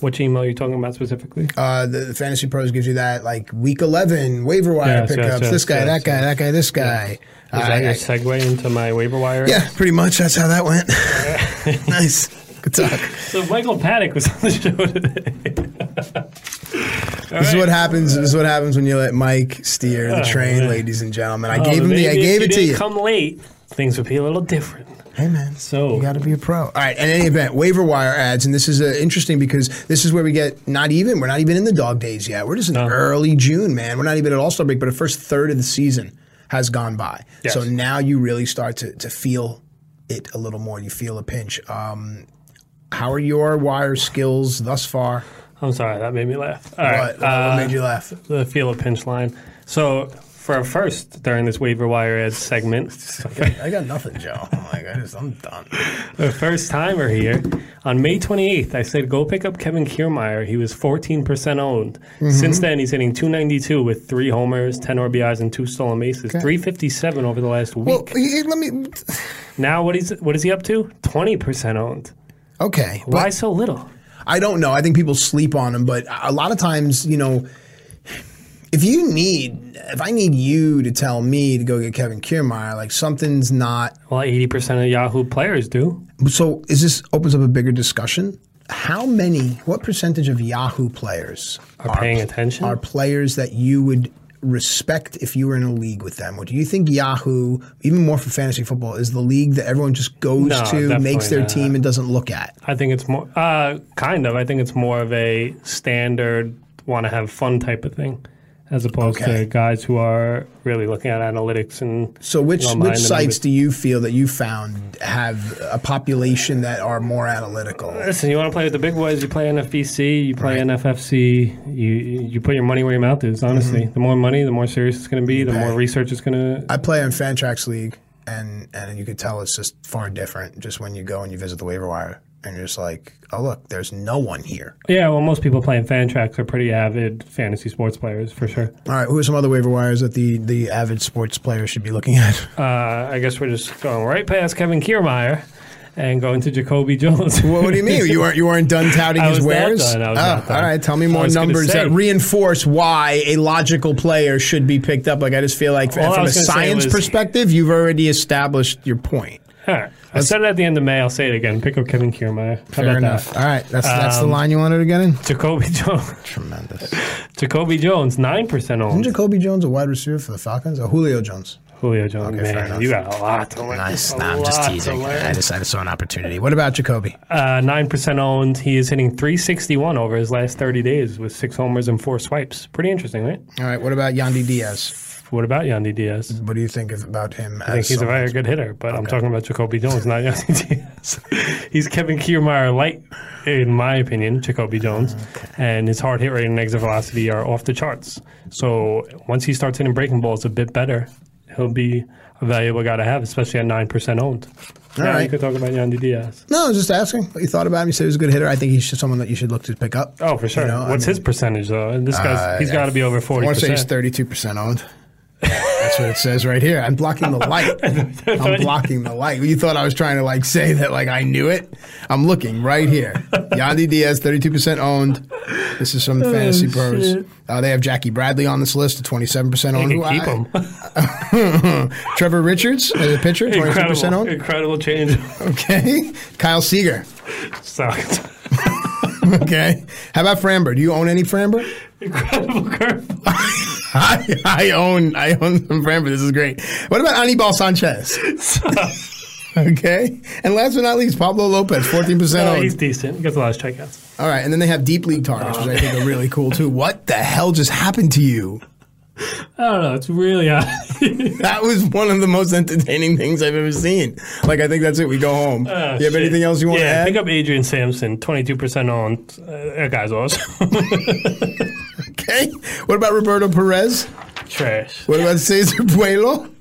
Which email are you talking about specifically? Uh, the, the, Fantasy Pros gives you that like week eleven waiver wire yes, pickups. Yes, yes, this guy, that guy, that guy, this guy. Is that your segue into my waiver wire? Yeah, pretty much. That's how that went. nice. Good talk. So Michael Paddock was on the show today. this right. is what happens. This is what happens when you let Mike steer the oh, train, ladies and gentlemen. I oh, gave him the. I gave it to you. Come late, things would be a little different. Hey man, so you got to be a pro. All right, in any event, waiver wire ads, and this is uh, interesting because this is where we get not even we're not even in the dog days yet. We're just in no. early June, man. We're not even at All Star break, but the first third of the season has gone by. Yes. So now you really start to, to feel it a little more. You feel a pinch. Um, how are your wire skills thus far? I'm sorry, that made me laugh. All what, right, what, uh, made you laugh? The feel a pinch line. So for a first during this waiver wire ad segment. I got nothing, Joe. I'm like, I just, I'm done. The first timer here. On May 28th, I said go pick up Kevin Kiermaier. He was 14% owned. Mm-hmm. Since then, he's hitting 292 with three homers, 10 RBIs, and two stolen bases. 357 over the last week. Well, he- let me. now, what is what is he up to? 20% owned. Okay, Why so little? I don't know. I think people sleep on him, but a lot of times, you know, if you need, if I need you to tell me to go get Kevin Kiermaier, like something's not. Well, 80% of Yahoo players do. So, is this opens up a bigger discussion? How many? What percentage of Yahoo players Are paying attention? Are players that you would respect if you were in a league with them? Or do you think Yahoo, even more for fantasy football, is the league that everyone just goes No, to, makes their not. team, and doesn't look at? I think it's more, uh, kind of. I think it's more of a standard, want to have fun type of thing, as opposed Okay. to guys who are really looking at analytics and. So, which don't which sites do you feel that you found have a population that are more analytical? Listen, you want to play with the big boys. You play NFBC, you play Right. NFFC. You you put your money where your mouth is. Honestly, the more money, the more serious it's going to be. The more Mm-hmm. research it's going to. I play on Fantrax League, and and you could tell it's just far different. Just when you go and you visit the waiver wire, and you're just like, oh look, there's no one here. Yeah, well, most people playing Fantrax are pretty avid fantasy sports players for sure. All right, who are some other waiver wires that the the avid sports players should be looking at? Uh, I guess we're just going right past Kevin Kiermaier and going to Jacoby Jones. What, what do you mean? You weren't you weren't done touting his wares? done, I was oh. All right, tell me more numbers say- that reinforce why a logical player should be picked up. Like I just feel like All from a was gonna say science was- perspective, you've already established your point. All right. I said it at the end of May. I'll say it again. Pick up Kevin Kiermaier. How Fair about enough. that? All right, that's that's the Um, line you wanted to get in. Jacoby Jones. Tremendous. Jacoby Jones, nine percent owned. Isn't owned. Jacoby Jones a wide receiver for the Falcons? Or Julio Jones? Julio Jones, Okay, fair man, enough. you got a lot to learn. Nice. A Nah, I'm just lot to teasing. learn. I just, I just saw an opportunity. What about Jacoby? Uh, Nine percent owned. He is hitting 361 over his last 30 days with six homers and four swipes. Pretty interesting, right? All right. What about Yandy Diaz? What about Yandy Diaz? What do you think about him? I think he's a very good hitter, but I'm talking about Jacoby Jones, not Yandy Diaz. he's Kevin Kiermaier light, in my opinion, Jacoby Jones, and his hard hit rate and exit velocity are off the charts. So once he starts hitting breaking balls a bit better, he'll be a valuable guy to have, especially at nine percent owned. All now right. you could talk about Yandy Diaz. No, I was just asking what you thought about him. You said he was a good hitter. I think he's just someone that you should look to pick up. Oh, for sure. You know, I What's mean- his percentage though? And this guy's Uh, he's got to be over forty. I want to say he's 32% owned. That's what it says right here. I'm blocking the light. I'm blocking the light. You thought I was trying to like say that like I knew it. I'm looking right here. Yandy Diaz, 32% owned. This is from Fantasy Pros. Uh, they have Jackie Bradley on this list at 27% owned. You Who keep him. Trevor Richards as a pitcher, 22% incredible, owned. incredible change. Okay. Kyle Seager. Sucked. Okay. How about Framber? Do you own any Framber? incredible curve. I, I own I own some Framber. This is great. What about Anibal Sanchez? okay. And last but not least, Pablo Lopez, 14% Uh, owned. he's decent. He gets a lot of strikeouts. All right. And then they have deep league targets, which I think are really cool too. What the hell just happened to you? I don't know. It's really odd. That was one of the most entertaining things I've ever seen. Like, I think that's it. We go home. Oh, you have shit. anything else you want to yeah, add? pick up Adrian Sampson, 22% owned. Uh, that guy's awesome. Okay. What about Roberto Perez? Trash. What about Cesar Puello?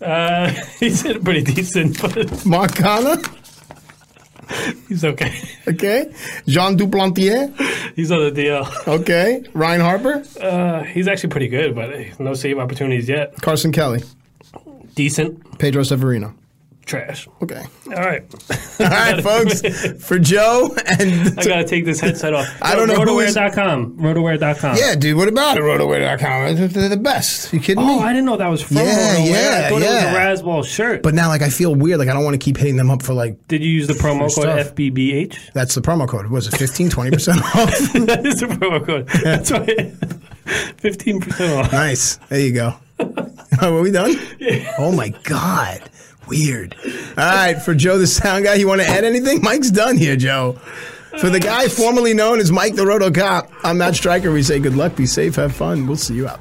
Uh, he's pretty decent, but Mark Connor? he's okay. Okay. Jon Duplantier? He's on the deal. Okay. Ryne Harper? Uh, he's actually pretty good, but no save opportunities yet. Carson Kelly? Decent. Pedro Severino? Trash. Okay. All right. All right, folks. For Joe and I gotta take this headset off. I don't know who is- Rotowire.com. Rotowire.com. yeah, dude. What about it? Rotowire.com. They're the best. You kidding me? Oh, me? I didn't know that was from Yeah, Rotowire. yeah, I thought yeah. it was a Razzball shirt. But now, like, I feel weird. Like, I don't want to keep hitting them up for like. Did you use the promo code stuff. FBBH? That's the promo code. Was it 15, 20 percent off? that is the promo code. That's right. Fifteen percent off. nice. There you go. Are we done? Yeah. Oh my god. Weird. All right, for Joe the sound guy, you want to add anything? Mike's done here, Joe. For the guy formerly known as Mike the Roto Cop, I'm Matt Stryker. We say good luck, be safe, have fun. We'll see you out.